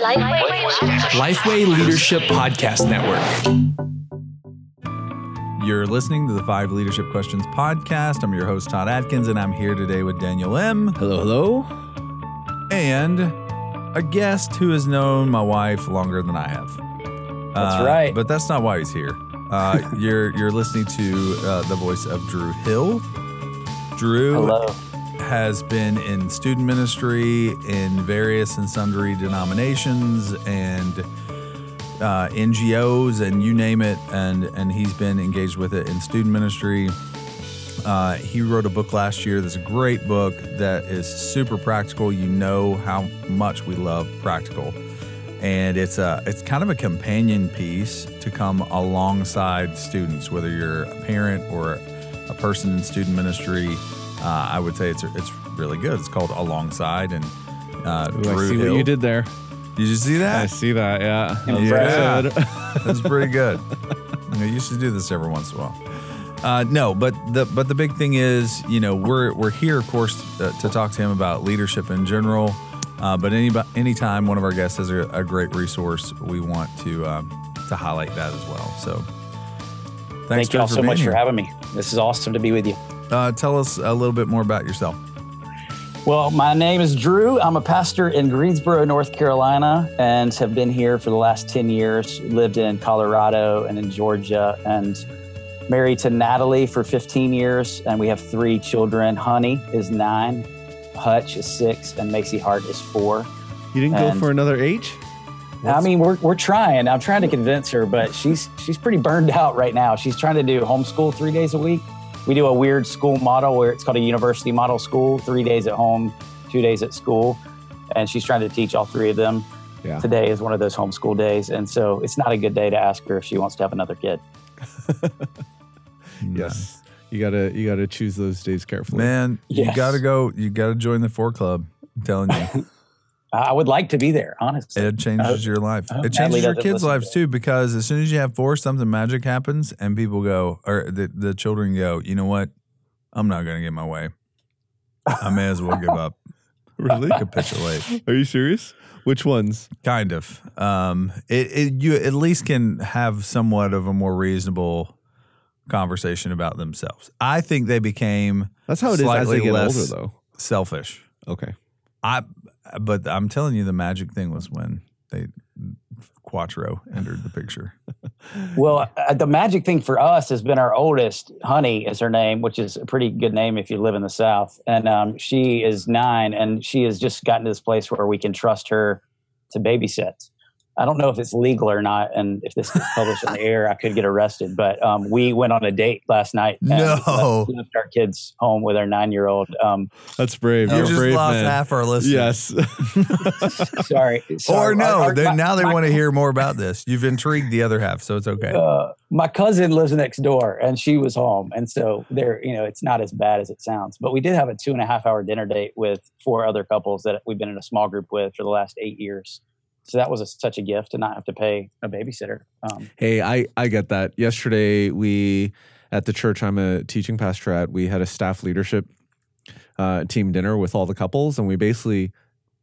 Lifeway Leadership Podcast Network. You're listening to the Five Leadership Questions podcast. I'm your host, Todd Adkins, and I'm here today with Daniel Im. Hello, hello. And a guest who has known my wife longer than I have. That's right. But that's not why he's here. Uh, you're you're listening to uh, the voice of Drew Hill. Drew Hello. Has been in student ministry in various and sundry denominations and uh, NGOs and you name it, and and he's been engaged with it in student ministry. Uh, he wrote a book last year that's a great book that is super practical. You know how much we love practical, and it's a it's kind of a companion piece to come alongside students, whether you're a parent or a person in student ministry. Uh, I would say it's it's really good. It's called Alongside, and uh, Ooh, Drew I see Hill. what you did there. Did you see that? I see that. Yeah. That was Yeah. That's pretty good. You, know, you should do this every once in a while. Uh, no, but the but the big thing is, you know, we're we're here, of course, uh, to talk to him about leadership in general. Uh, but any anytime one of our guests has a, a great resource, we want to um, to highlight that as well. So, thanks Thank y'all so much here. for having me. This is awesome to be with you. Uh, tell us a little bit more about yourself. Well, my name is Drew. I'm a pastor in Greensboro, North Carolina, and have been here for the last 10 years. Lived in Colorado and in Georgia, and married to Natalie for 15 years. And we have three children. Honey is nine, Hutch is six, and Macy Hart is four. You didn't go for another H? I mean, we're, we're trying. I'm trying to convince her, but she's she's pretty burned out right now. She's trying to do homeschool three days a week. We do a weird school model where it's called a university model school, three days at home, two days at school. And she's trying to teach all three of them. Yeah. Today is one of those homeschool days. And so it's not a good day to ask her if she wants to have another kid. Yes. You gotta you gotta choose those days carefully. man, you got to go. You got to join the four club. I'm telling you. I would like to be there, honestly. It changes your life. It changes your kids' lives to too, because as soon as you have four, something magic happens, and people go, or the, the children go, you know what? I'm not going to get my way. I may as well give up. really? Capitulate. Are you serious? Which ones? Kind of. Um, it, it you at least can have somewhat of a more reasonable conversation about themselves. I think they became That's how it is as Slightly they get less- older, though. selfish. Okay. I, but I'm telling you, the magic thing was when they Quattro entered the picture. Well, uh, the magic thing for us has been our oldest, Honey is her name, which is a pretty good name if you live in the South. And um, she is nine, and she has just gotten to this place where we can trust her to babysit. I don't know if it's legal or not, and if this gets published in the air, I could get arrested. But um, we went on a date last night. and No. left, left our kids home with our nine-year-old. Um, That's brave. You You're a just brave lost man. half our listeners. Yes. sorry, Or no, Our- our- then my- now they want to hear more about this. You've intrigued the other half, so it's okay. uh, my cousin lives next door and she was home and so there you know it's not as bad as it sounds but we did have a two and a half hour dinner date with four other couples that we've been in a small group with for the last eight years so that was a, such a gift to not have to pay a babysitter um, Hey, I I get that. Yesterday we at the church I'm a teaching pastor at, we had a staff leadership uh, team dinner with all the couples, and we basically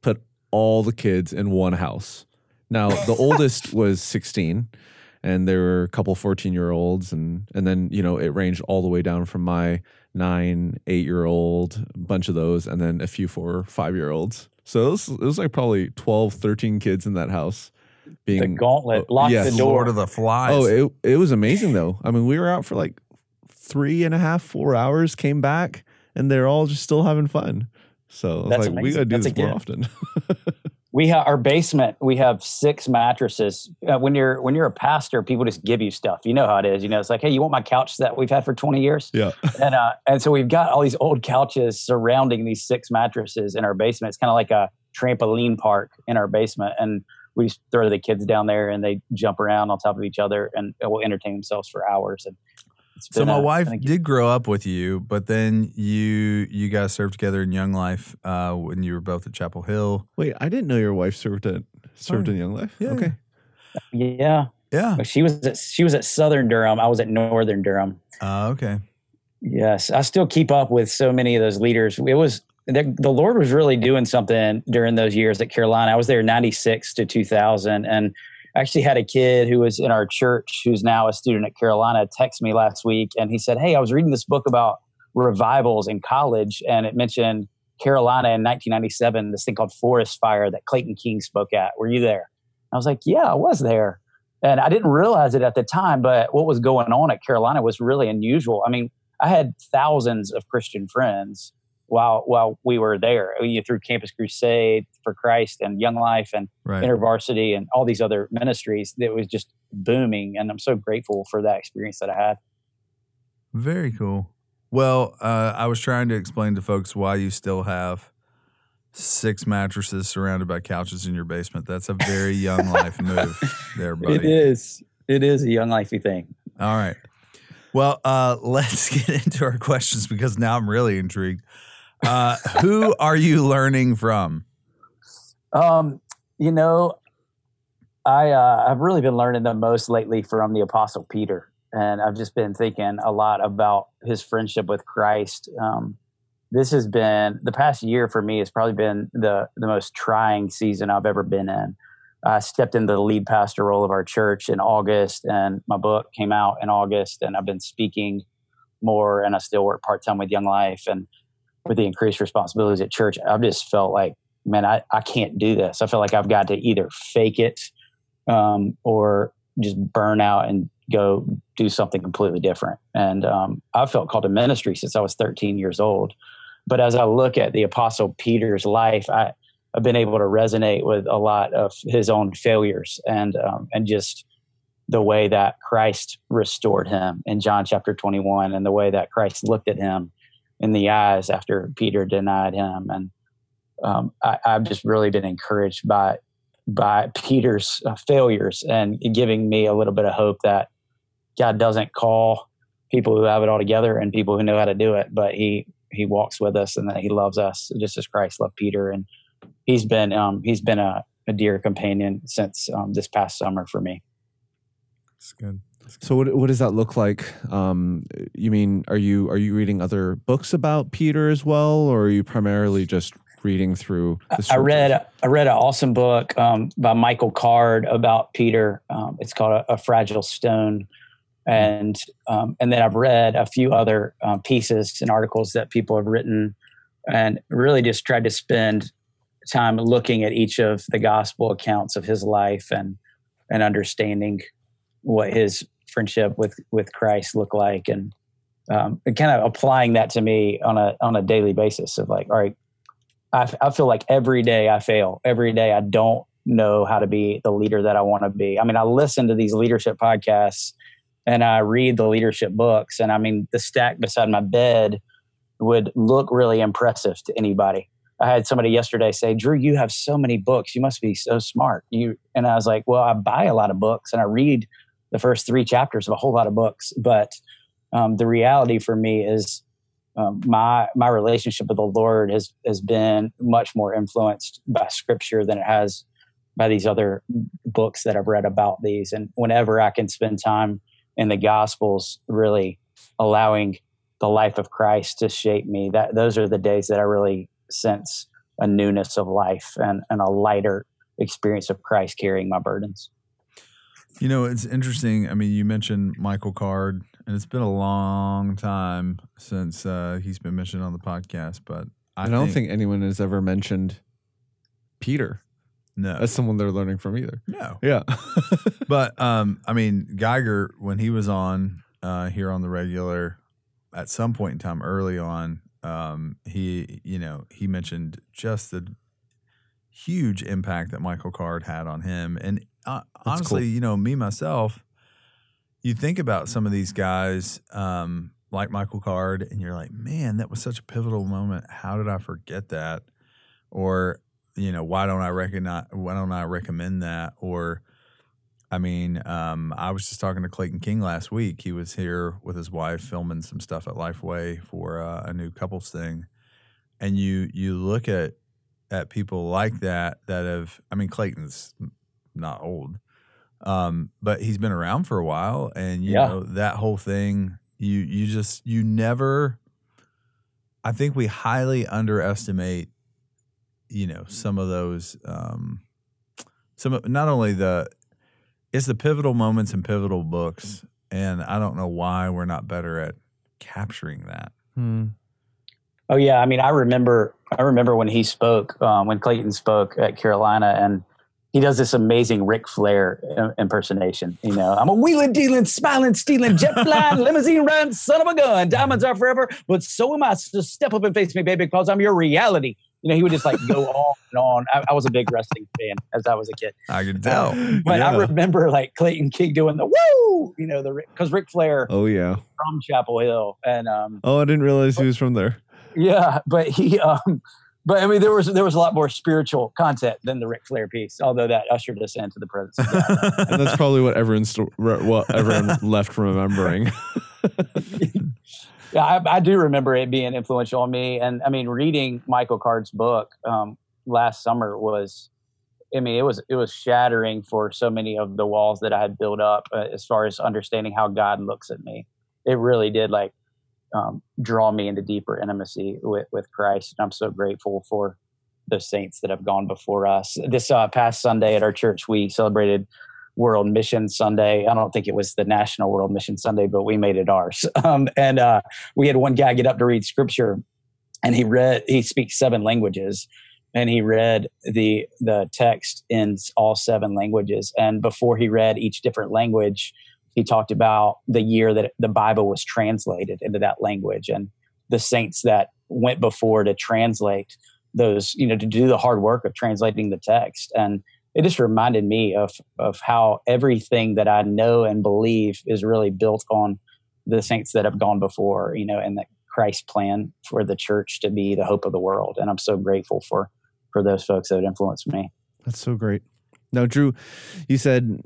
put all the kids in one house. Now the oldest was 16, and there were a couple 14 year olds, and and then you know it ranged all the way down from my nine, eight year old, a bunch of those, and then a few four, five year olds. So it was, it was like probably 12, 13 kids in that house. Being the gauntlet uh, oh, lock yes. the door Lord of the Flies. Oh, it it was amazing though. I mean, we were out for like three and a half, four hours, came back, and they're all just still having fun. So I was That's like, we gotta do That's this more often. we have our basement we have six mattresses uh, when you're when you're a pastor people just give you stuff you know how it is you know it's like hey you want my couch that we've had for 20 years yeah. and uh, and so we've got all these old couches surrounding these six mattresses in our basement. It's kind of like a trampoline park in our basement, and we just throw the kids down there and they jump around on top of each other and will entertain themselves for hours. And So my a- wife been a- did grow up with you, but then you you guys served together in Young Life uh, when you were both at Chapel Hill. Wait, I didn't know your wife served at served Oh, in Young Life. yeah, okay. yeah, Yeah. she was at, she was at Southern Durham. I was at Northern Durham. Uh, okay. Yes, I still keep up with so many of those leaders. It was the, the Lord was really doing something during those years at Carolina. I was there 96 to 2000 and actually had a kid who was in our church who's now a student at Carolina text me last week and he said, Hey, I was reading this book about revivals in college and it mentioned Carolina in 1997, this thing called Forest Fire that Clayton King spoke at. Were you there? I was like, Yeah, I was there. And I didn't realize it at the time, but what was going on at Carolina was really unusual. I mean, I had thousands of Christian friends while while we were there you know, through Campus Crusade for Christ and Young Life and Right. InterVarsity and all these other ministries that was just booming. And I'm so grateful for that experience that I had. Very cool. Well, uh, I was trying to explain to folks why you still have six mattresses surrounded by couches in your basement. That's a very young life move there, buddy. It is. It is a young lifey thing. All right. Well, uh, let's get into our questions because now I'm really intrigued. Uh, who are you learning from? Um, you know, I uh, I've really been learning the most lately from the Apostle Peter, and I've just been thinking a lot about his friendship with Christ. Um, this has been the past year for me has probably been the the most trying season I've ever been in. I stepped into the lead pastor role of our church in August, and my book came out in August, and I've been speaking more, and I still work part time with Young Life, and with the increased responsibilities at church, I've just felt like, man, I, I can't do this. I feel like I've got to either fake it um, or just burn out and go do something completely different. And um, I've felt called to ministry since I was 13 years old. But as I look at the Apostle Peter's life, I, I've been able to resonate with a lot of his own failures and um, and just the way that Christ restored him in John chapter 21 and the way that Christ looked at him in the eyes after Peter denied him. And um, I, I've just really been encouraged by by Peter's uh, failures and giving me a little bit of hope that God doesn't call people who have it all together and people who know how to do it, but he he walks with us and that he loves us just as Christ loved Peter. And he's been um, he's been a, a dear companion since um, this past summer for me. It's good. So what what does that look like? Um, you mean are you are you reading other books about Peter as well, or are you primarily just reading through? The I read I read an awesome book um, by Michael Card about Peter. Um, it's called a, a Fragile Stone, and um, and then I've read a few other um, pieces and articles that people have written, and really just tried to spend time looking at each of the gospel accounts of his life and and understanding what his friendship with with Christ look like, and um, kind of applying that to me on a on a daily basis of like, all right, I, I feel like every day I fail. Every day I don't know how to be the leader that I want to be. I mean, I listen to these leadership podcasts and I read the leadership books, and I mean, the stack beside my bed would look really impressive to anybody. I had somebody yesterday say, "Drew, you have so many books. You must be so smart." You and I was like, "Well, I buy a lot of books and I read the first three chapters of a whole lot of books, but um, the reality for me is um, my my relationship with the Lord has has been much more influenced by Scripture than it has by these other books that I've read about these. And whenever I can spend time in the Gospels, really allowing the life of Christ to shape me, that those are the days that I really sense a newness of life and, and a lighter experience of Christ carrying my burdens. You know, it's interesting. I mean, you mentioned Michael Card, and it's been a long time since uh, he's been mentioned on the podcast. But I, I don't think anyone has ever mentioned Peter no, as someone they're learning from either. no. Yeah. But um, I mean, Geiger when he was on uh, here on the regular, at some point in time early on, um, he you know he mentioned just the huge impact that Michael Card had on him, and uh, honestly, cool. you know, me myself, you think about some of these guys um, like Michael Card, and you're like, man, that was such a pivotal moment. How did I forget that? Or you know, why don't I recognize? Why don't I recommend that? Or I mean, um, I was just talking to Clayton King last week. He was here with his wife filming some stuff at Lifeway for uh, a new couples thing, and you you look at at people like that that have. I mean, Clayton's not old, um, but he's been around for a while, and you Yeah. know that whole thing. You you just you never I think we highly underestimate, you know, some of those. Um, some of- not only the, it's the pivotal moments and pivotal books, and I don't know why we're not better at capturing that. Hmm. Oh yeah, I mean, I remember, I remember when he spoke, um, when Clayton spoke at Carolina, and he does this amazing Ric Flair impersonation. You know, I'm a wheeling, dealing, smiling, stealing, jet flying, limousine riding, son of a gun. Diamonds are forever, but so am I. So step up and face me, baby, because I'm your reality. You know, he would just like go on and on. I, I was a big wrestling fan as I was a kid, I can tell. but I remember like Clayton King doing the woo. You know, the because Ric Flair Oh yeah. from Chapel Hill, and um, Oh, I didn't realize he was from there. yeah, but he, um, but I mean, there was there was a lot more spiritual content than the Ric Flair piece, although that ushered us into the presence. Of God. And that's probably what everyone's what everyone left remembering. yeah, I, I do remember it being influential on me, and I mean, reading Michael Card's book um, last summer was, I mean, it was it was shattering for so many of the walls that I had built up uh, as far as understanding how God looks at me. It really did like um, draw me into deeper intimacy with with Christ, and I'm so grateful for the saints that have gone before us. This uh, past Sunday at our church, we celebrated World Mission Sunday. I don't think it was the National World Mission Sunday, but we made it ours. Um, and uh, we had one guy get up to read scripture, and he read. He speaks seven languages, and he read the the text in all seven languages. And before he read each different language, he talked about the year that the Bible was translated into that language and the saints that went before to translate those, you know, to do the hard work of translating the text. And it just reminded me of of how everything that I know and believe is really built on the saints that have gone before, you know, and that Christ's plan for the church to be the hope of the world. And I'm so grateful for for those folks that influenced me. That's so great. Now, Drew, you said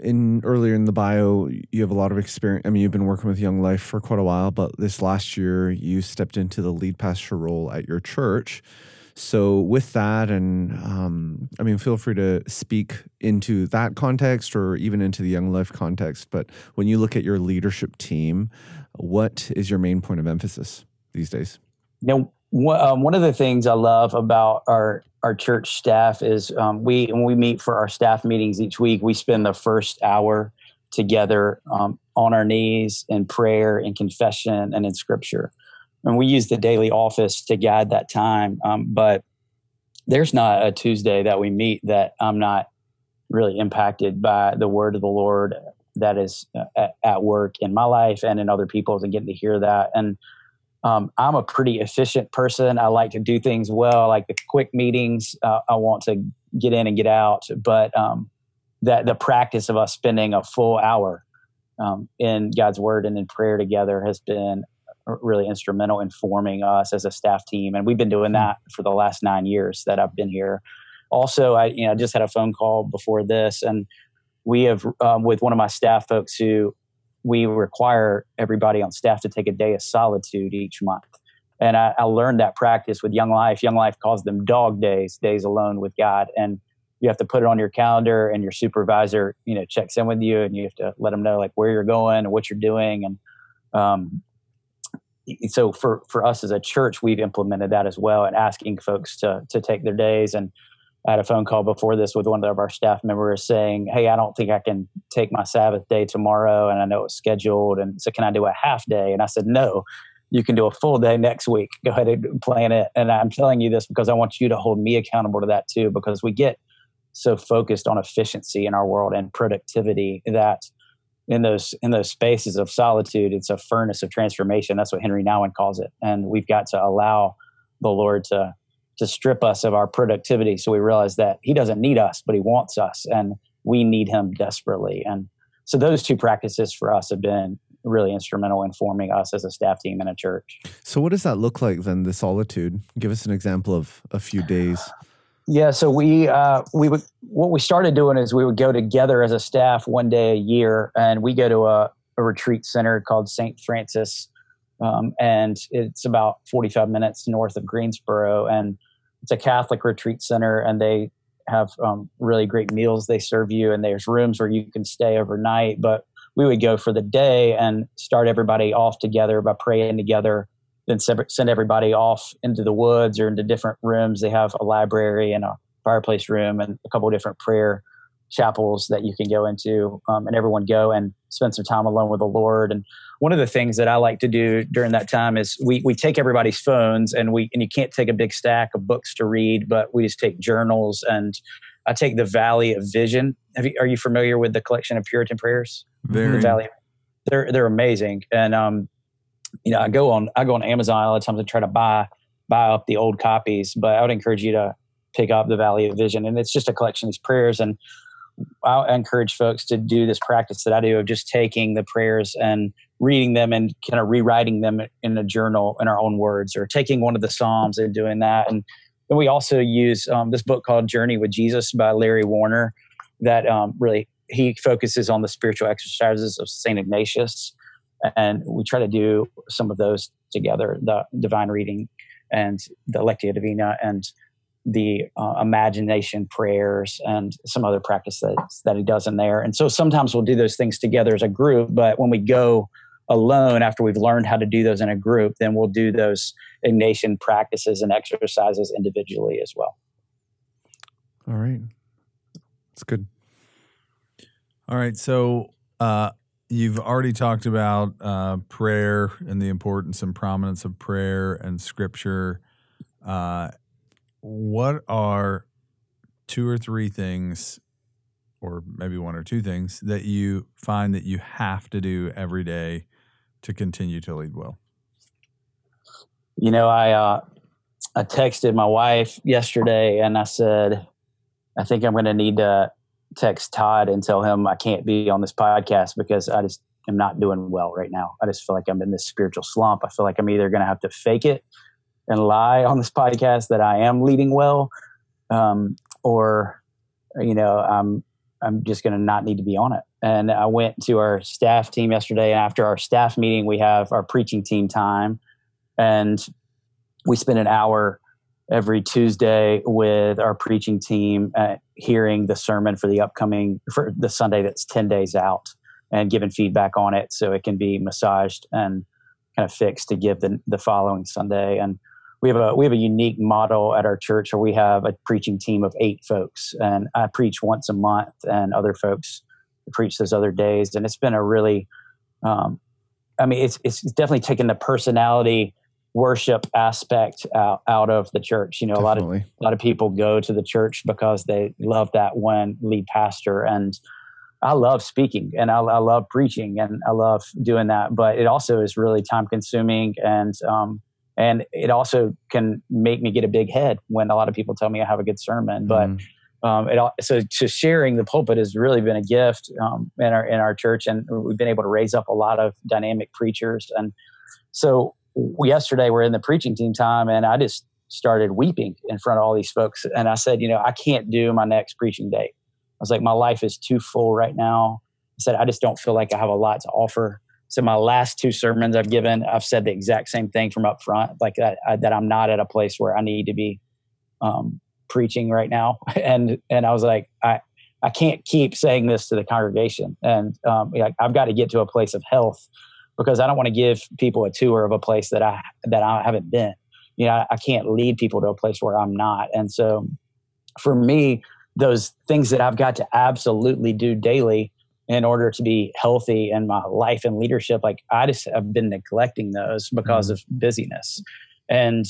in earlier in the bio you have a lot of experience. I mean, you've been working with Young Life for quite a while, but this last year you stepped into the lead pastor role at your church. So, with that, and um, I mean, feel free to speak into that context or even into the Young Life context. But when you look at your leadership team, what is your main point of emphasis these days? Now, um, one of the things I love about our our church staff is um, we when we meet for our staff meetings each week, we spend the first hour together um, on our knees in prayer, and confession, and in Scripture. And we use the daily office to guide that time. Um, but there's not a Tuesday that we meet that I'm not really impacted by the word of the Lord that is uh, at, at work in my life and in other people's, and getting to hear that and um, I'm a pretty efficient person. I like to do things well. I like the quick meetings. Uh, I want to get in and get out. But um, that the practice of us spending a full hour um, in God's Word and in prayer together has been really instrumental in forming us as a staff team. And we've been doing that for the last nine years that I've been here. Also, I you know just had a phone call before this, and we have um, with one of my staff folks who we require everybody on staff to take a day of solitude each month. And I, I, learned that practice with Young Life. Young Life calls them dog days, days alone with God. And you have to put it on your calendar, and your supervisor, you know, checks in with you, and you have to let them know like where you're going and what you're doing. And um, so for for us as a church, we've implemented that as well, and asking folks to to take their days and I had a phone call before this with one of our staff members saying, Hey, I don't think I can take my Sabbath day tomorrow. And I know it's scheduled. And so, can I do a half day? And I said, No, you can do a full day next week. Go ahead and plan it. And I'm telling you this because I want you to hold me accountable to that too, because we get so focused on efficiency in our world and productivity that in those in those spaces of solitude it's a furnace of transformation that's what henry nouwen calls it and we've got to allow the lord to to strip us of our productivity so we realize that he doesn't need us but he wants us and we need him desperately and so those two practices for us have been really instrumental in forming us as a staff team in a church So, what does that look like then? The solitude. Give us an example of a few days. yeah so we uh, we would what we started doing is we would go together as a staff one day a year and we go to a, a retreat center called st francis um, and it's about 45 minutes north of greensboro and it's a catholic retreat center and they have um, really great meals they serve you and there's rooms where you can stay overnight but we would go for the day and start everybody off together by praying together then send everybody off into the woods or into different rooms. They have a library and a fireplace room and a couple different prayer chapels that you can go into um, and everyone go and spend some time alone with the Lord. And one of the things that I like to do during that time is we, we take everybody's phones and we, and you can't take a big stack of books to read, but we just take journals and I take the Valley of Vision. You, are you familiar with the collection of Puritan prayers? Very. The Valley. They're, they're amazing. And, um, you know, I go on, I go on Amazon all the time to try to buy, buy up the old copies, but I would encourage you to pick up the Valley of Vision. And it's just a collection of these prayers. And I encourage folks to do this practice that I do of just taking the prayers and reading them and kind of rewriting them in a journal in our own words, or taking one of the Psalms and doing that. And then we also use um, this book called Journey with Jesus by Larry Warner, that um, really he focuses on the spiritual exercises of Saint Ignatius, and we try to do some of those together: the divine reading and the Lectio Divina and the uh, imagination prayers and some other practices that, he does in there. And so sometimes we'll do those things together as a group, but when we go alone after we've learned how to do those in a group, then we'll do those Ignatian practices and exercises individually as well. All right. That's good. All right. So, uh, you've already talked about uh, prayer and the importance and prominence of prayer and scripture. Uh, what are two or three things or maybe one or two things that you find that you have to do every day to continue to lead well? You know i uh, i texted my wife yesterday and i said i think i'm going to need to text todd and tell him i can't be on this podcast because i just am not doing well right now. I just feel like i'm in this spiritual slump. I feel like i'm either going to have to fake it and lie on this podcast that I am leading well, um, or you know, I'm I'm just going to not need to be on it. And I went to our staff team yesterday, and after our staff meeting, we have our preaching team time, and we spend an hour every Tuesday with our preaching team, uh, hearing the sermon for the upcoming for the Sunday that's ten days out, and giving feedback on it so it can be massaged and kind of fixed to give the the following Sunday. And we have a we have a unique model at our church where we have a preaching team of eight folks, and I preach once a month, and other folks preach those other days, and it's been a really, um, I mean, it's it's definitely taken the personality worship aspect out, out of the church. You know, Definitely. a lot of a lot of people go to the church because they love that one lead pastor and. I love speaking and I, I, love preaching and I love doing that, but it also is really time consuming and um, and it also can make me get a big head when a lot of people tell me I have a good sermon. But mm. um, it so to sharing the pulpit has really been a gift um, in our in our church, and we've been able to raise up a lot of dynamic preachers. And so yesterday we're in the preaching team time, and I just started weeping in front of all these folks, and I said, you know, I can't do my next preaching date. I was like, my life is too full right now. I said, I just don't feel like I have a lot to offer. So my last two sermons I've given, I've said the exact same thing from up front, like that, I, that I'm not at a place where I need to be um, preaching right now. And and I was like, I I can't keep saying this to the congregation, and um, like I've got to get to a place of health because I don't want to give people a tour of a place that I that I haven't been. You know, I, I can't lead people to a place where I'm not, and so for me, those things that I've got to absolutely do daily in order to be healthy in my life and leadership like i just have been neglecting those because mm-hmm. of busyness. And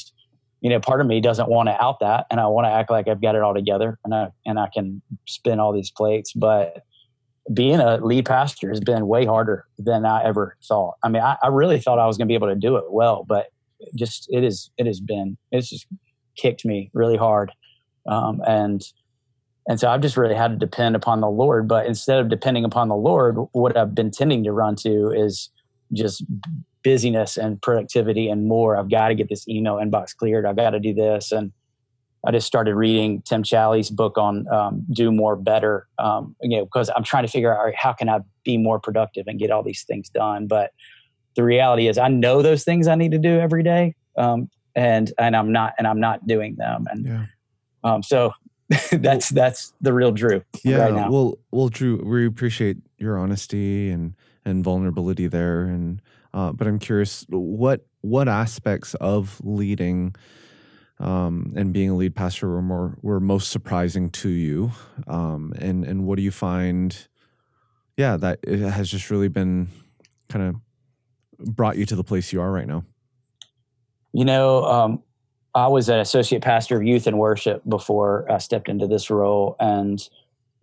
you know part of me doesn't want to out that and i want to act like i've got it all together and i and i can spin all these plates. But being a lead pastor has been way harder than i ever thought. I mean i, I really thought i was going to be able to do it well but just it is it has been it's just kicked me really hard. Um, and and so I've just really had to depend upon the Lord. But instead of depending upon the Lord, what I've been tending to run to is just busyness and productivity and more. I've got to get this email inbox cleared. I've got to do this. And I just started reading Tim Challies' book on um, do more better, um, you know, because I'm trying to figure out how can I be more productive and get all these things done. But the reality is, I know those things I need to do every day, um, and and I'm not and I'm not doing them. And yeah. um, so that's that's the real Drew. Yeah. Right now. Well, well, Drew, we appreciate your honesty and and vulnerability there. And uh, but I'm curious, what what aspects of leading um, and being a lead pastor were more were most surprising to you, um, and and what do you find? Yeah, that it has just really been kind of brought you to the place you are right now. You know, um, I was an associate pastor of youth and worship before I stepped into this role, and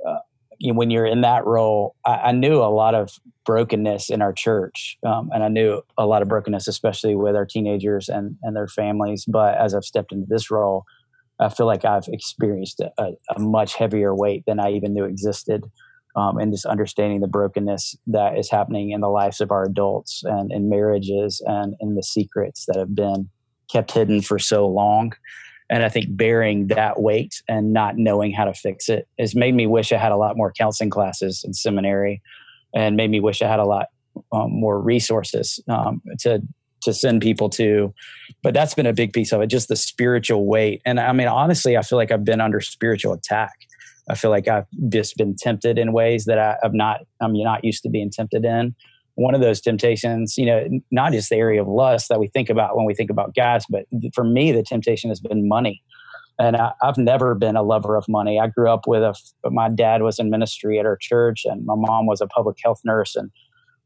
uh, you know, when you're in that role, I, I, knew a lot of brokenness in our church, um, and I knew a lot of brokenness, especially with our teenagers and and their families. But as I've stepped into this role, I feel like I've experienced a, a much heavier weight than I even knew existed. Um, and just understanding the brokenness that is happening in the lives of our adults and in marriages and in the secrets that have been kept hidden for so long. And I think bearing that weight and not knowing how to fix it has made me wish I had a lot more counseling classes in seminary and made me wish I had a lot um, more resources um, to to send people to. But that's been a big piece of it, just the spiritual weight. And I mean, honestly, I feel like I've been under spiritual attack. I feel like I've just been tempted in ways that I, have not, I'm not used to being tempted in one of those temptations, you know, not just the area of lust that we think about when we think about guys, but for me, the temptation has been money. And I, have never been a lover of money. I grew up with a, my dad was in ministry at our church, and my mom was a public health nurse, and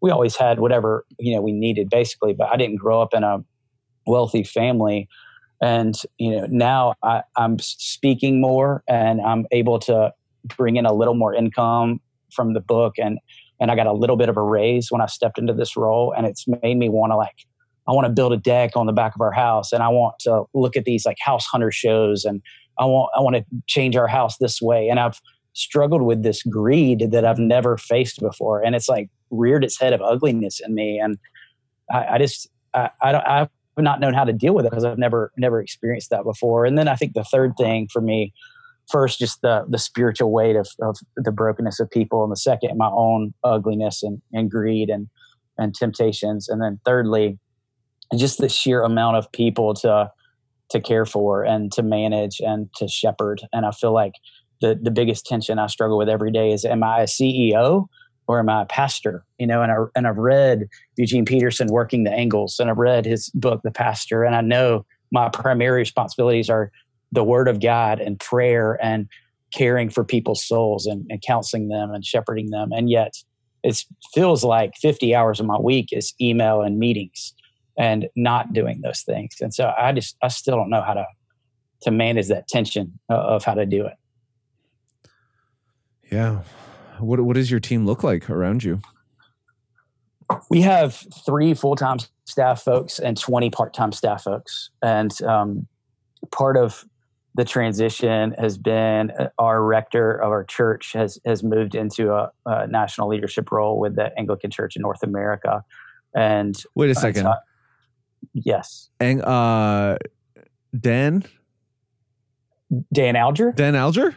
we always had whatever you know we needed, basically. But I didn't grow up in a wealthy family, and you know now I, I'm speaking more, and I'm able to bring in a little more income from the book, and and I got a little bit of a raise when I stepped into this role, and it's made me want to like I want to build a deck on the back of our house, and I want to look at these like house hunter shows, and I want I want to change our house this way, and I've struggled with this greed that I've never faced before, and it's like reared its head of ugliness in me, and I, I just I, I don't I've not known how to deal with it because I've never never experienced that before, and then I think the third thing for me first just the the spiritual weight of, of the brokenness of people and the second my own ugliness and, and greed and and temptations. And then thirdly just the sheer amount of people to to care for and to manage and to shepherd. And i feel like the the biggest tension i struggle with every day is am i a ceo or am i a pastor? You know and i and i've read eugene peterson working the angles and i've read his book the pastor and i know my primary responsibilities are the word of God and prayer and caring for people's souls and, and counseling them and shepherding them. And yet it feels like 50 hours of my week is email and meetings and not doing those things. And so I just, I still don't know how to, to manage that tension of how to do it. Yeah. What, what does your team look like around you? We have three full time staff folks and 20 part time staff folks. And um, part of the transition has been uh, our rector of our church has has moved into a, a national leadership role with the Anglican Church in North America. And wait a second. Uh, yes. And uh, Dan. Dan Alger. Dan Alger.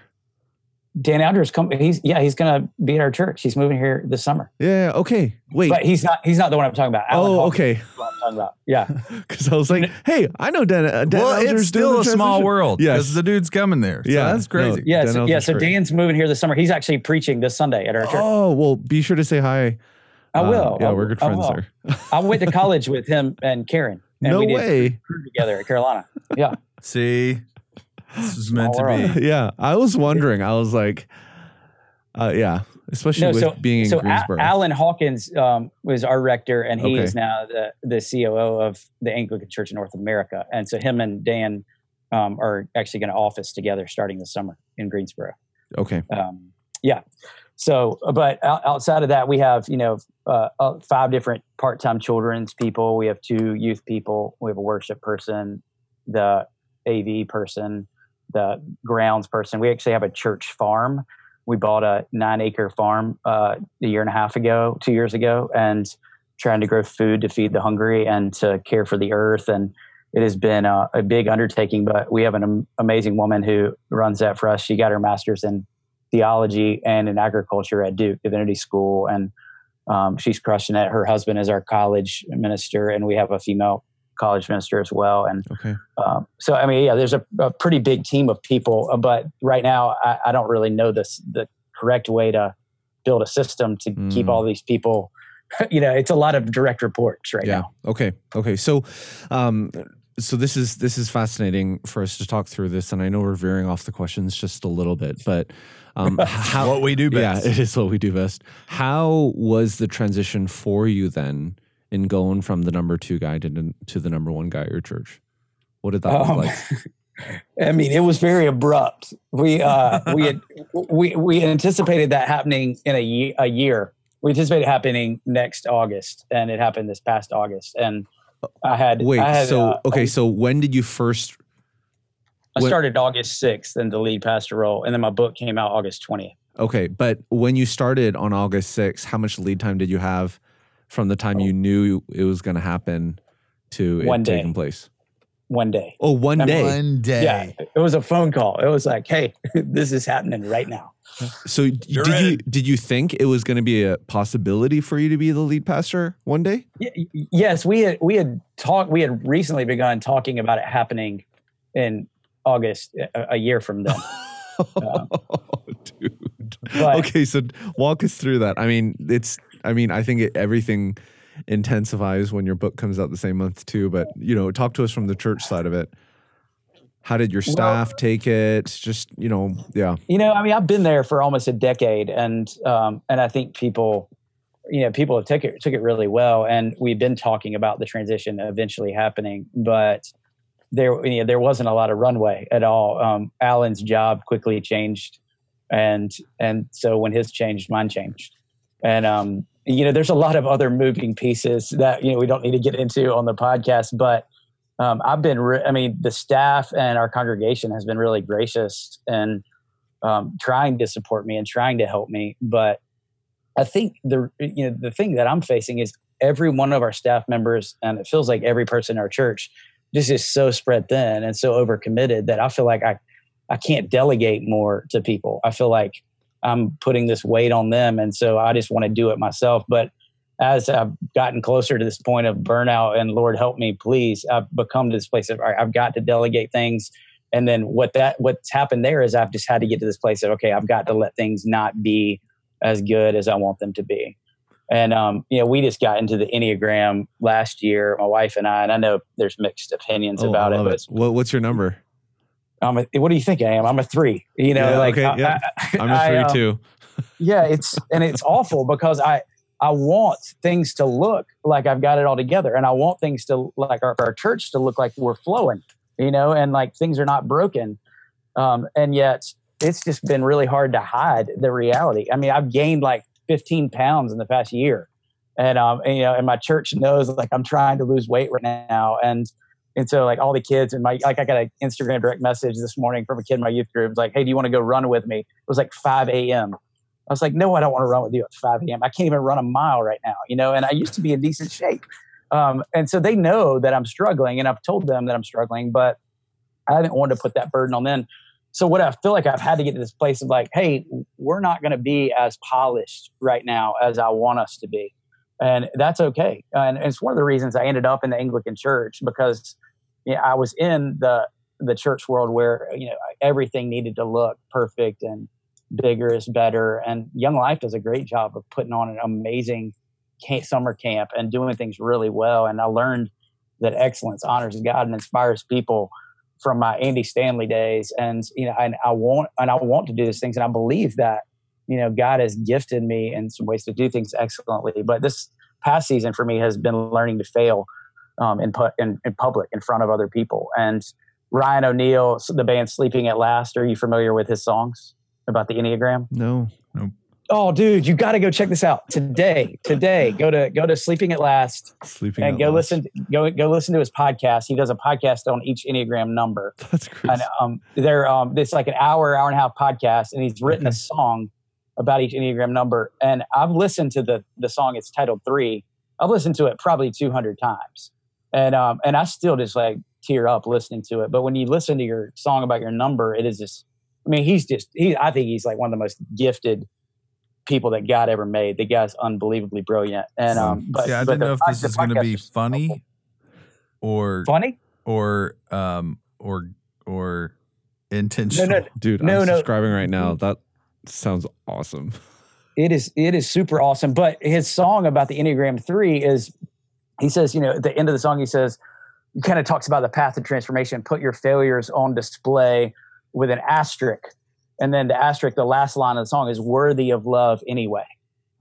Dan Alger's come. He's yeah. He's gonna be at our church. He's moving here this summer. Yeah. Okay. Wait. But he's not. He's not the one I'm talking about. Alan oh, okay. Talking about. Yeah. Because I was like, hey, I know Dan. Uh, Dan well, Alger's it's still a small world. Yes. Because the dude's coming there. So yeah. That's crazy. No, yeah. So, yeah. So great. Dan's moving here this summer. He's actually preaching this Sunday at our church. Oh well, be sure to say hi. I will. Uh, yeah, we're good friends there. I went to college with him and Karen. And no we way. together at Carolina. Yeah. See, this was meant to be. Yeah, I was wondering. I was like uh, yeah, especially no, with so, being in so Greensboro. A- Alan Hawkins um, was our rector, and he okay. is now the the COO of the Anglican Church in North America. And so him and Dan um, are actually going to office together starting this summer in Greensboro. Okay. Um, yeah. So, but outside of that, we have you know uh, uh, five different part time children's people. We have two youth people. We have a worship person, the AV person, the grounds person. We actually have a church farm we bought a nine acre farm uh, a year and a half ago, two years ago, and trying to grow food to feed the hungry and to care for the earth. And it has been a, a big undertaking, but we have an am- amazing woman who runs that for us. She got her master's in theology and in agriculture at Duke Divinity School, and um, she's crushing it. Her husband is our college minister, and we have a female college minister as well. And okay. um, so, I mean, yeah, there's a, a, pretty big team of people, uh, but right now I, I, don't really know this, the correct way to build a system to mm. keep all these people you know, it's a lot of direct reports right yeah. now. Okay. Okay. So, um, so this is this is fascinating for us to talk through this, and I know we're veering off the questions just a little bit, but um, how what we do best. Yeah, it is what we do best. How was the transition for you then in going from the number two guy to, to the number one guy at your church? What did that look Um, like? I mean, it was very abrupt. We uh, we had we we anticipated that happening in a year. A year. We anticipated it happening next August, and it happened this past August. And I had Wait, I had, so uh, okay, so when did you first? I when- started August sixth in the lead pastor role, and then my book came out August twentieth. Okay, but when you started on August 6th, how much lead time did you have from the time Oh. you knew it was going to happen to One it day. taking place? One day. Oh, one I day. One day. Yeah, it was a phone call. It was like, "Hey, this is happening right now." So You're did you did you think it was going to be a possibility for you to be the lead pastor one day? Y- y- yes, we had we had talked. We had recently begun talking about it happening in August, a, a year from then. Uh, Dude. But- okay, so walk us through that. I mean, it's I mean, I think it, everything intensifies when your book comes out the same month too, but you know, talk to us from the church side of it. How did your Well- staff take it? Just, you know, yeah. You know, I mean, I've been there for almost a decade, and um, and I think people, you know, people have took it took it really well, and we've been talking about the transition eventually happening, but there you know, there wasn't a lot of runway at all. Um, Alan's job quickly changed, and and so when his changed, mine changed, and um, you know, there's a lot of other moving pieces that you know we don't need to get into on the podcast, but um, I've been, re- I mean, the staff and our congregation has been really gracious and um, trying to support me and trying to help me. But I think the, you know, the thing that I'm facing is every one of our staff members, and it feels like every person in our church, just is so spread thin and so overcommitted that I feel like I, I can't delegate more to people. I feel like I'm putting this weight on them, and so I just want to do it myself. But as I've gotten closer to this point of burnout and Lord help me, please, I've become to this place of all right, I've got to delegate things. And then what that what's happened there is I've just had to get to this place of okay, I've got to let things not be as good as I want them to be. And um, you know, we just got into the Enneagram last year, my wife and I, and I know there's mixed opinions Oh, about it, but it. What, what's your number? I'm a, what do you think I am? I'm a three. You know, Yeah, like okay, I- yeah. I- I'm a three um, too. yeah it's and it's awful because i i want things to look like i've got it all together and i want things to like our, our church to look like we're flowing you know and like things are not broken um and yet it's just been really hard to hide the reality i mean i've gained like 15 pounds in the past year and um and, you know and my church knows like i'm trying to lose weight right now and and so like all the kids and my like I got an Instagram direct message this morning from a kid in my youth group. It's like, hey, do you want to go run with me? It was like 5 a.m. I was like, no, I don't want to run with you at 5 a.m. I can't even run a mile right now, you know. And I used to be in decent shape, um, and so they know that I'm struggling, and I've told them that I'm struggling, but I haven't wanted to put that burden on them. So what I feel like I've had to get to this place of like, hey, we're not going to be as polished right now as I want us to be, and that's okay. And it's one of the reasons I ended up in the Anglican Church because I was in the the church world where you know everything needed to look perfect and bigger is better. And Young Life does a great job of putting on an amazing camp, summer camp and doing things really well. And I learned that excellence honors God and inspires people from my Andy Stanley days. And you know, and I want and I want to do these things, and I believe that you know God has gifted me in some ways to do things excellently. But this past season for me has been learning to fail um, in, pu- in in public in front of other people. And Ryan O'Neal, the band Sleeping at Last. Are you familiar with his songs about the Enneagram? No. no. Oh, dude, you got to go check this out today. Today, go to go to Sleeping at Last Sleeping and at go last. listen. Go go listen to his podcast. He does a podcast on each Enneagram number. That's crazy. And um, they're um, it's like an hour, hour and a half podcast, and he's written a song about each Enneagram number. And I've listened to the the song. It's titled Three. I've listened to it probably two hundred times, and um, and I still just like tear up listening to it. But when you listen to your song about your number, it is just. I mean, he's just he. I think he's like one of the most gifted people that God ever made. The guy's unbelievably brilliant. And um, but yeah, I but didn't know if this is going to be funny or Funny? or um or or intentional. No, no, Dude, No, I'm no. subscribing right now. That sounds awesome. it is it is super awesome. But his song about the Enneagram three is he says, you know, at the end of the song, he says, he kind of talks about the path of transformation, put your failures on display with an asterisk. And then the asterisk, the last line of the song is worthy of love anyway.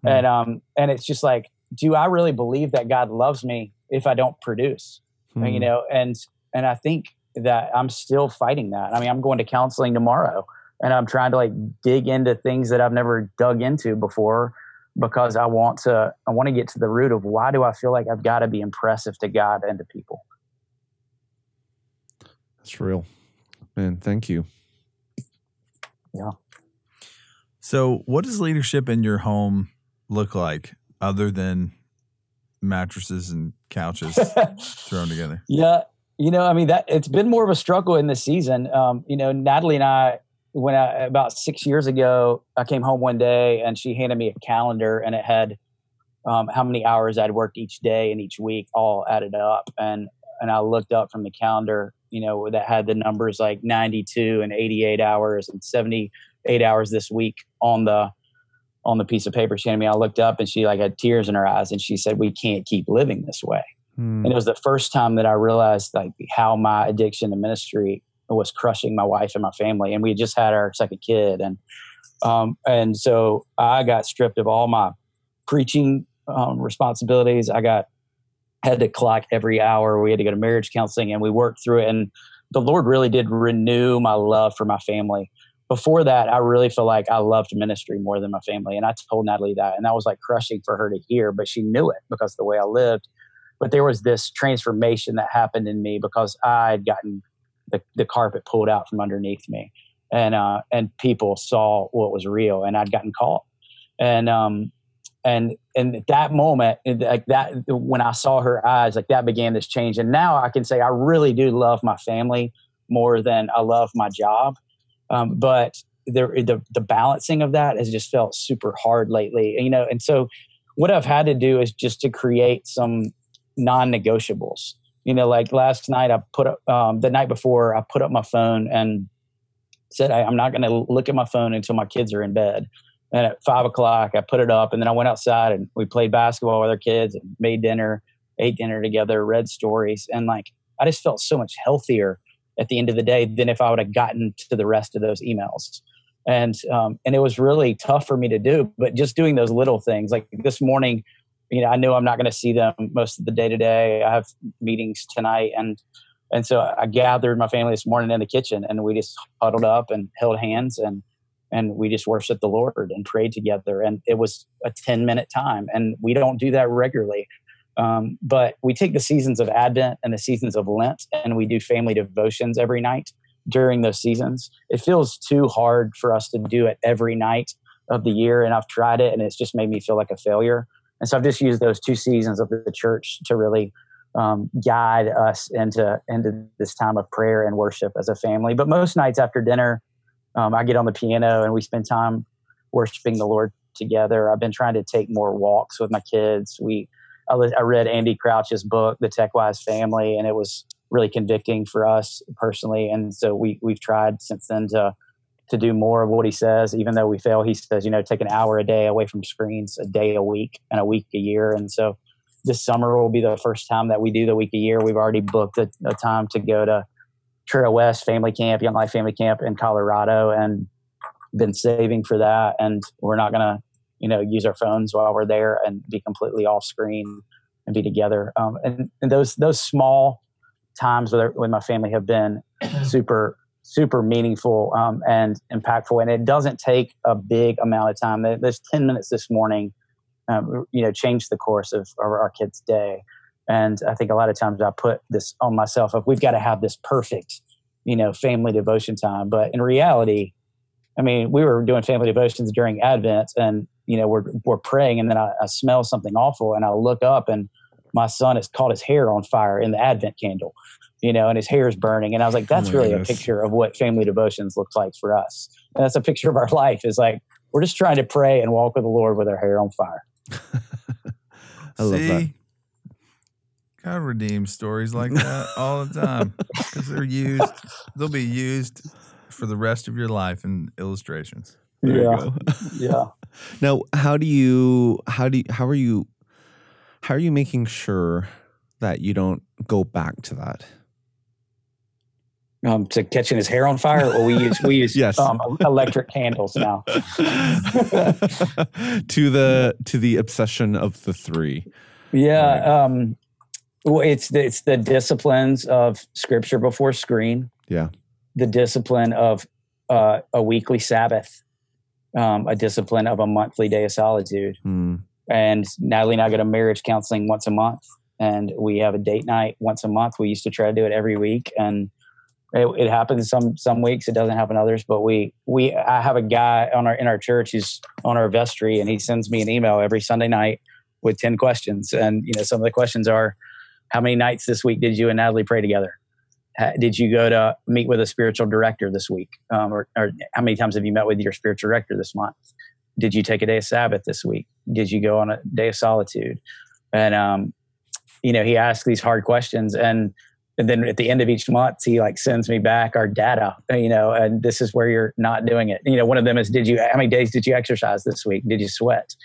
Hmm. And um, and it's just like, do I really believe that God loves me if I don't produce? Hmm. you know and and i think that i'm still fighting that i mean i'm going to counseling tomorrow and i'm trying to like dig into things that i've never dug into before because i want to i want to get to the root of why do i feel like i've got to be impressive to god and to people That's real. Man, thank you. Yeah. So, what does leadership in your home look like other than mattresses and couches thrown together? Yeah, you know, I mean that it's been more of a struggle in this season. Um, you know, Natalie and I, when I about six years ago, I came home one day and she handed me a calendar and it had um, how many hours I'd worked each day and each week all added up, and and I looked up from the calendar, you know, that had the numbers like 92 and 88 hours and 78 hours this week on the on the piece of paper she handed me. I looked up and she like had tears in her eyes and she said, "We can't keep living this way." Hmm. and it was the first time that I realized like how my addiction to ministry was crushing my wife and my family. And we had just had our second kid, and um, and so I got stripped of all my preaching um, responsibilities. I got had to clock every hour. We had to go to marriage counseling, and we worked through it. And the Lord really did renew my love for my family. Before that, I really feel like I loved ministry more than my family, and I told Natalie that, and that was like crushing for her to hear. But she knew it because the way I lived but there was this transformation that happened in me because I had gotten the, the carpet pulled out from underneath me, and uh, and people saw what was real, and I'd gotten caught, and um, and and at that moment, like that, when I saw her eyes, like that began this change, and now I can say I really do love my family more than I love my job, um, but the, the the balancing of that has just felt super hard lately, you know, and so what I've had to do is just to create some non-negotiables. You know, like last night, I put up um, the night before, I put up my phone and said I, I'm not going to look at my phone until my kids are in bed. And at five o'clock, I put it up, and then I went outside and we played basketball with our kids, and made dinner, ate dinner together, read stories, and like I just felt so much healthier at the end of the day than if I would have gotten to the rest of those emails. And um, and it was really tough for me to do, but just doing those little things, like this morning, you know, I knew I'm not going to see them most of the day today. I have meetings tonight, and and so I gathered my family this morning in the kitchen, and we just huddled up and held hands, and and we just worshiped the Lord and prayed together. And it was a 10 minute time, and we don't do that regularly. Um, but we take the seasons of Advent and the seasons of Lent, and we do family devotions every night during those seasons. It feels too hard for us to do it every night of the year, and I've tried it, and it's just made me feel like a failure. And so I've just used those two seasons of the church to really um, guide us into into this time of prayer and worship as a family. But most nights after dinner, um, I get on the piano and we spend time worshiping the Lord together. I've been trying to take more walks with my kids. We I, I read Andy Crouch's book, The Tech Wise Family, and it was really convicting for us personally. And so we we've tried since then to to do more of what he says, even though we fail. He says, you know, take an hour a day away from screens, a day a week, and a week a year. And so this summer will be the first time that we do the week a year. We've already booked a, a time to go to Trail West Family Camp, Young Life Family Camp in Colorado, and been saving for that. And we're not going to, you know, use our phones while we're there and be completely off screen and be together. Um, and, and those those small times with, our, with my family have been super super meaningful um, and impactful. And it doesn't take a big amount of time. There's 10 minutes this morning, um, you know, changed the course of, of our kids' day. And I think a lot of times I put this on myself of we've got to have this perfect, you know, family devotion time. But in reality, I mean, we were doing family devotions during Advent and, you know, we're, we're praying and then I, I smell something awful and I look up and my son has caught his hair on fire in the Advent candle, you know, and his hair is burning. And I was like, that's my really goodness. a picture of what family devotions looks like for us. And that's a picture of our life is like, we're just trying to pray and walk with the Lord with our hair on fire. I love See, that. God redeems stories like that all the time because they're used. They'll be used for the rest of your life in illustrations. There you Yeah. go. Yeah. Now, how do you how do you, how are you how are you making sure that you don't go back to that? Um, to catching his hair on fire, or we use we use Yes. um, electric candles now. to the to the obsession of the three. Yeah, um, well, it's the, it's the disciplines of scripture before screen. Yeah. the discipline of uh, a weekly Sabbath, um, a discipline of a monthly day of solitude. Hmm. And Natalie and I go to marriage counseling once a month, and we have a date night once a month. We used to try to do it every week, and it, it happens some some weeks. It doesn't happen others. But we we I have a guy on our in our church who's on our vestry, and he sends me an email every Sunday night with ten questions. And you know, some of the questions are, how many nights this week did you and Natalie pray together? Did you go to meet with a spiritual director this week? Um, or, or how many times have you met with your spiritual director this month? Did you take a day of Sabbath this week? Did you go on a day of solitude? And, um, you know, he asks these hard questions. And, and then at the end of each month, he like sends me back our data, you know, and this is where you're not doing it. You know, one of them is, did you, how many days did you exercise this week? Did you sweat?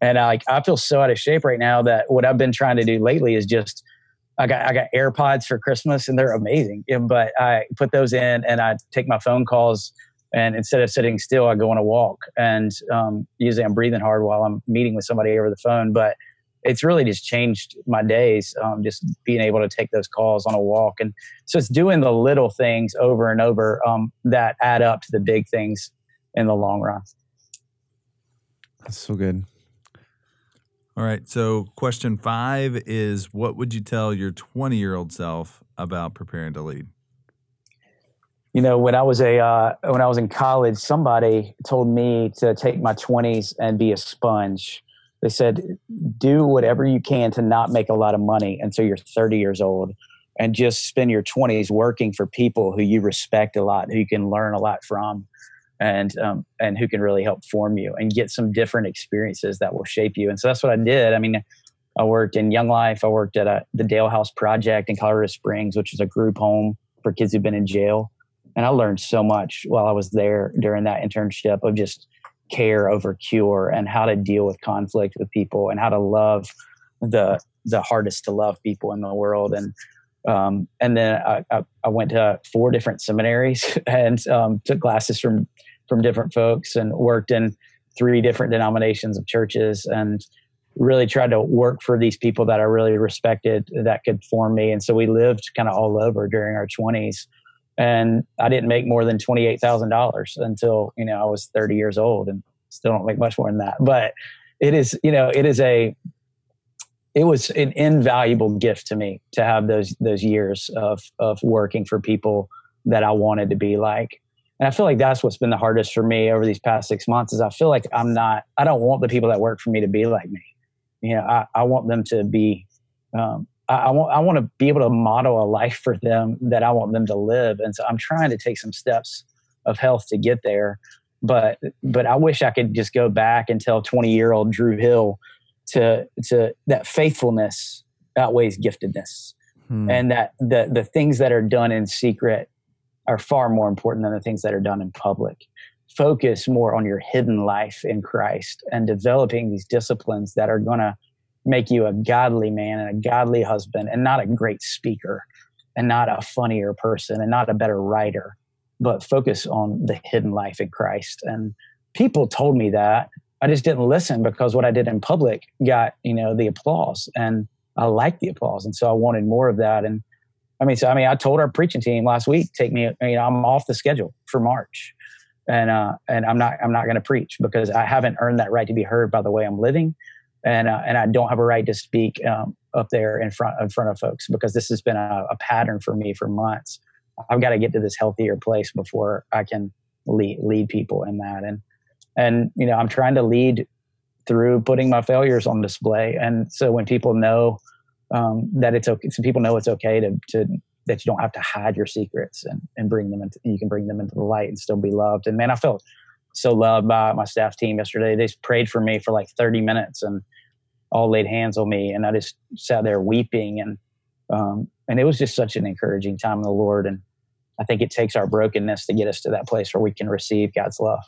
And I like, I feel so out of shape right now that what I've been trying to do lately is just, I got I got AirPods for Christmas and they're amazing. But I put those in and I take my phone calls and instead of sitting still, I go on a walk. And um, usually I'm breathing hard while I'm meeting with somebody over the phone. But it's really just changed my days. Um, just being able to take those calls on a walk, and so it's doing the little things over and over um, that add up to the big things in the long run. That's so good. All right. So, question five is what would you tell your 20 year old self about preparing to lead? you know when i was a uh, when i was in college somebody told me to take my 20s and be a sponge they said do whatever you can to not make a lot of money until you're 30 years old and just spend your 20s working for people who you respect a lot who you can learn a lot from and um, and who can really help form you and get some different experiences that will shape you. And so that's what i did. I mean i worked in young life. I worked at a, the dale house project in colorado springs which is a group home for kids who've been in jail. And I learned so much while I was there during that internship of just care over cure and how to deal with conflict with people and how to love the the hardest to love people in the world. And um, and then I, I, I went to four different seminaries and um, took classes from from different folks and worked in three different denominations of churches and really tried to work for these people that I really respected that could form me. And so we lived kind of all over during our 20s and I didn't make more than twenty eight thousand dollars until you know I was thirty years old, and still don't make much more than that. But it is you know it is a it was an invaluable gift to me to have those those years of of working for people that I wanted to be like. And I feel like that's what's been the hardest for me over these past six months is I feel like I'm not I don't want the people that work for me to be like me. You know, I, I want them to be um, I, want I want to be able to model a life for them that I want them to live, and so I'm trying to take some steps of health to get there. But but I wish I could just go back and tell 20 year old Drew Hill to to that faithfulness outweighs giftedness, Hmm. and that the the things that are done in secret are far more important than the things that are done in public. Focus more on your hidden life in Christ and developing these disciplines that are going to make you a godly man and a godly husband and not a great speaker and not a funnier person and not a better writer but focus on the hidden life in christ. And people told me that. I just didn't listen because what i did in public got you know the applause and i liked the applause. And so i wanted more of that. And i mean so i mean i told our preaching team last week take me you know i'm off the schedule for march. And uh and i'm not i'm not going to preach because i haven't earned that right to be heard by the way i'm living and uh, and I don't have a right to speak um, up there in front in front of folks because this has been a, a pattern for me for months. I've got to get to this healthier place before I can lead lead people in that, and and you know I'm trying to lead through putting my failures on display, and so when people know um, that it's okay, so people know it's okay to to that you don't have to hide your secrets and and bring them into you can bring them into the light and still be loved. And man, I felt so loved by my staff team yesterday. They prayed for me for like 30 minutes and all laid hands on me, and I just sat there weeping, and um, and it was just such an encouraging time in the Lord. And I think it takes our brokenness to get us to that place where we can receive God's love.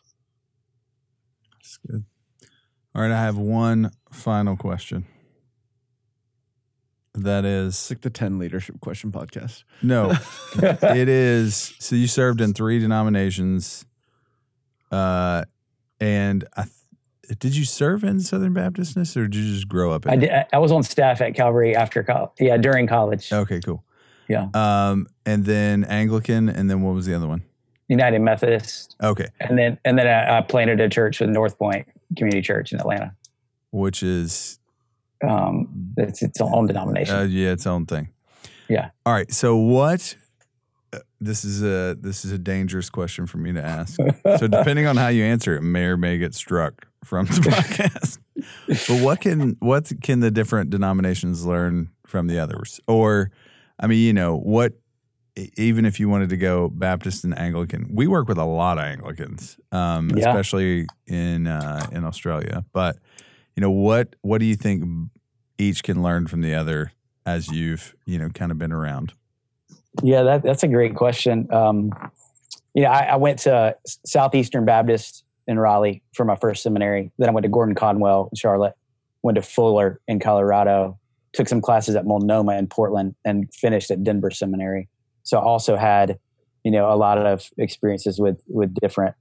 That's good. All right, I have one final question. That is It's like the 10 leadership question podcast. no, it is. So you served in three denominations, uh, and I th- did you serve in Southern Baptistness or did you just grow up? In I it? did. I was on staff at Calvary after college. Yeah, during college. Okay, cool. Yeah. Um, and then Anglican, and then what was the other one? United Methodist, Okay, and then and then I, I planted a church with North Point Community Church in Atlanta. which is Um, it's its own denomination. uh, yeah, its own thing. Yeah. All right. So what? uh, This is a this is a dangerous question for me to ask. so depending on how you answer it, may or may get struck from the podcast. but what can what can the different denominations learn from the others? Or, I mean, you know, what? Even if you wanted to go Baptist and Anglican, we work with a lot of Anglicans, um, Yeah. especially in uh, in Australia. But you know, what what do you think each can learn from the other as you've you know kind of been around? Yeah, that, that's a great question. Um, you know, I, I went to Southeastern Baptist in Raleigh for my first seminary. Then I went to Gordon Conwell in Charlotte, went to Fuller in Colorado, took some classes at Multnomah in Portland, and finished at Denver Seminary. So I also had, you know, a lot of experiences with with different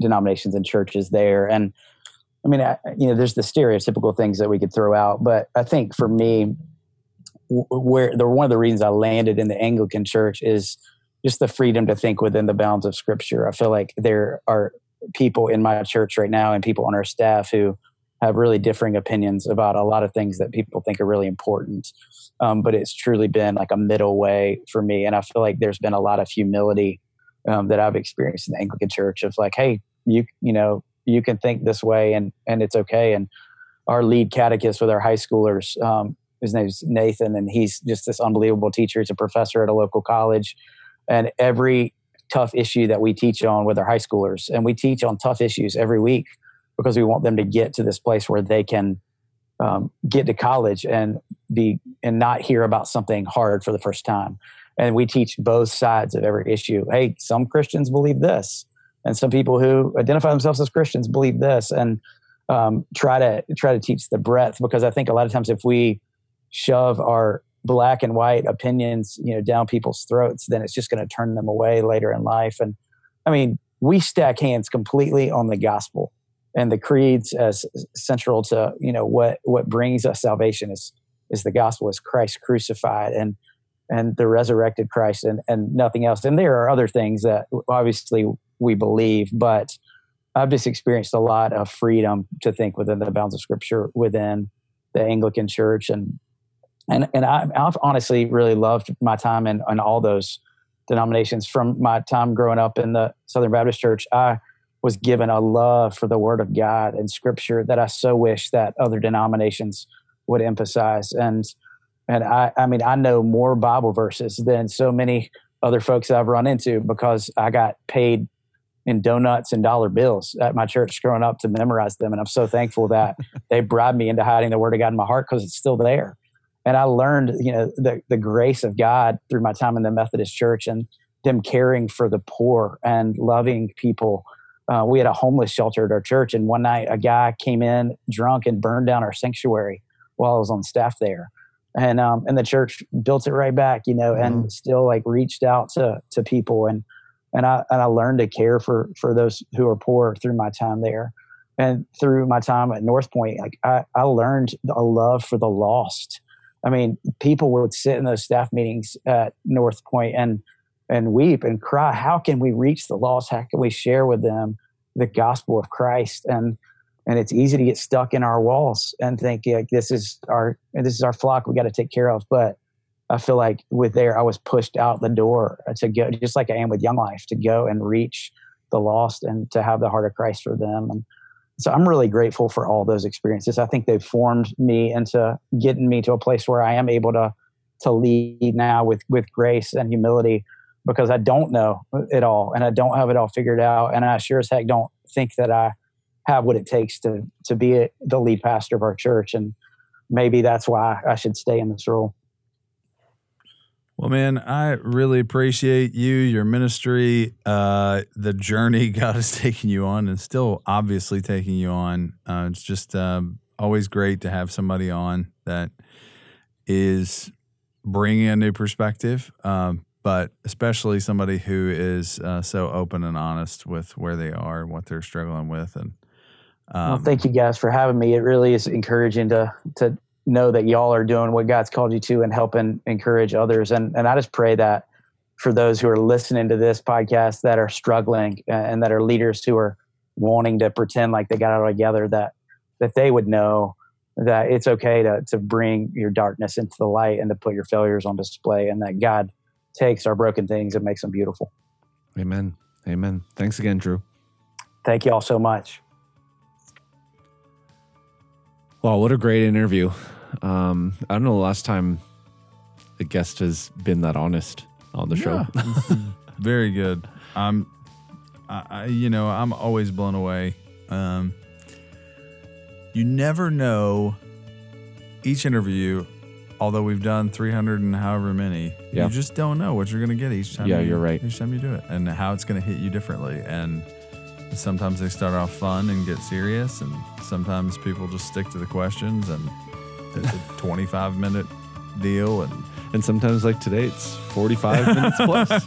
denominations and churches there. And I mean, I, you know, there's the stereotypical things that we could throw out, but I think for me, where the one of the reasons I landed in the Anglican Church is just the freedom to think within the bounds of Scripture. I feel like there are people in my church right now and people on our staff who have really differing opinions about a lot of things that people think are really important. Um, but it's truly been like a middle way for me, and I feel like there's been a lot of humility um, that I've experienced in the Anglican Church of like, hey, you you know you can think this way and and it's okay. And our lead catechist with our high schoolers, um, his name's Nathan, and he's just this unbelievable teacher. He's a professor at a local college, and every tough issue that we teach on with our high schoolers, and we teach on tough issues every week because we want them to get to this place where they can um, get to college and be and not hear about something hard for the first time. And we teach both sides of every issue. Hey, some Christians believe this, and some people who identify themselves as Christians believe this, and um, try to try to teach the breadth because I think a lot of times if we shove our black and white opinions, you know, down people's throats, then it's just going to turn them away later in life. And I mean, we stack hands completely on the gospel and the creeds as central to you know what what brings us salvation is is the gospel is Christ crucified and and the resurrected Christ and and nothing else. And there are other things that obviously we believe, but I've just experienced a lot of freedom to think within the bounds of Scripture within the Anglican Church, and and and I, I've honestly really loved my time in, in all those denominations. From my time growing up in the Southern Baptist Church, I was given a love for the Word of God and Scripture that I so wish that other denominations would emphasize. And and I, I mean, I know more Bible verses than so many other folks I've run into because I got paid in donuts and dollar bills at my church growing up to memorize them. And I'm so thankful that they bribed me into hiding the word of God in my heart because it's still there. And I learned, you know, the, the grace of God through my time in the Methodist church and them caring for the poor and loving people. Uh, we had a homeless shelter at our church. And one night a guy came in drunk and burned down our sanctuary while I was on staff there. And, um, and the church built it right back, you know, and Mhm. still like reached out to, to people. And, and I and I learned to care for for those who are poor through my time there, and through my time at North Point. Like I, I learned a love for the lost. I mean, people would sit in those staff meetings at North Point and and weep and cry. How can we reach the lost? How can we share with them the gospel of Christ? And and it's easy to get stuck in our walls and think like this is our this is our flock we got to take care of, but I feel like with there, I was pushed out the door to go, just like I am with Young Life, to go and reach the lost and to have the heart of Christ for them. And so I'm really grateful for all those experiences. I think they've formed me into getting me to a place where I am able to to lead now with with grace and humility because I don't know it all and I don't have it all figured out. And I sure as heck don't think that I have what it takes to to be a, the lead pastor of our church. And maybe that's why I should stay in this role. Well, man, I really appreciate you, your ministry, uh, the journey God is taking you on, and still obviously taking you on. Uh, it's just um, always great to have somebody on that is bringing a new perspective, um, but especially somebody who is uh, so open and honest with where they are and what they're struggling with. And um, well, thank you guys for having me. It really is encouraging to to know that y'all are doing what God's called you to and helping encourage others. And and I just pray that for those who are listening to this podcast that are struggling and that are leaders who are wanting to pretend like they got it all together, that that they would know that it's okay to to bring your darkness into the light and to put your failures on display, and that God takes our broken things and makes them beautiful. Amen. Amen. Thanks again, Drew. Thank you all so much. Wow, what a great interview. Um, I don't know the last time a guest has been that honest on the show. Yeah. Very good. I'm, I, I, you know, I'm always blown away. Um, you never know each interview, although we've done 300 and however many, Yeah. you just don't know what you're going to get each time. Yeah, you, you're right. Each time you do it and how it's going to hit you differently. And sometimes they start off fun and get serious, and sometimes people just stick to the questions and it's a 25 minute deal. And and sometimes like today it's 45 minutes plus.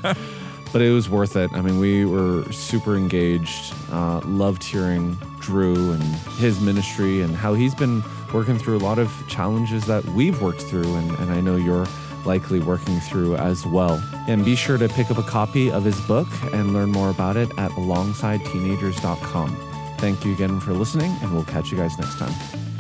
But it was worth it. I mean we were super engaged uh, loved hearing drew and his ministry and how he's been working through a lot of challenges that we've worked through and, and i know you're likely working through as well. And be sure to pick up a copy of his book and learn more about it at alongsideteenagers.com thank you again for listening and we'll catch you guys next time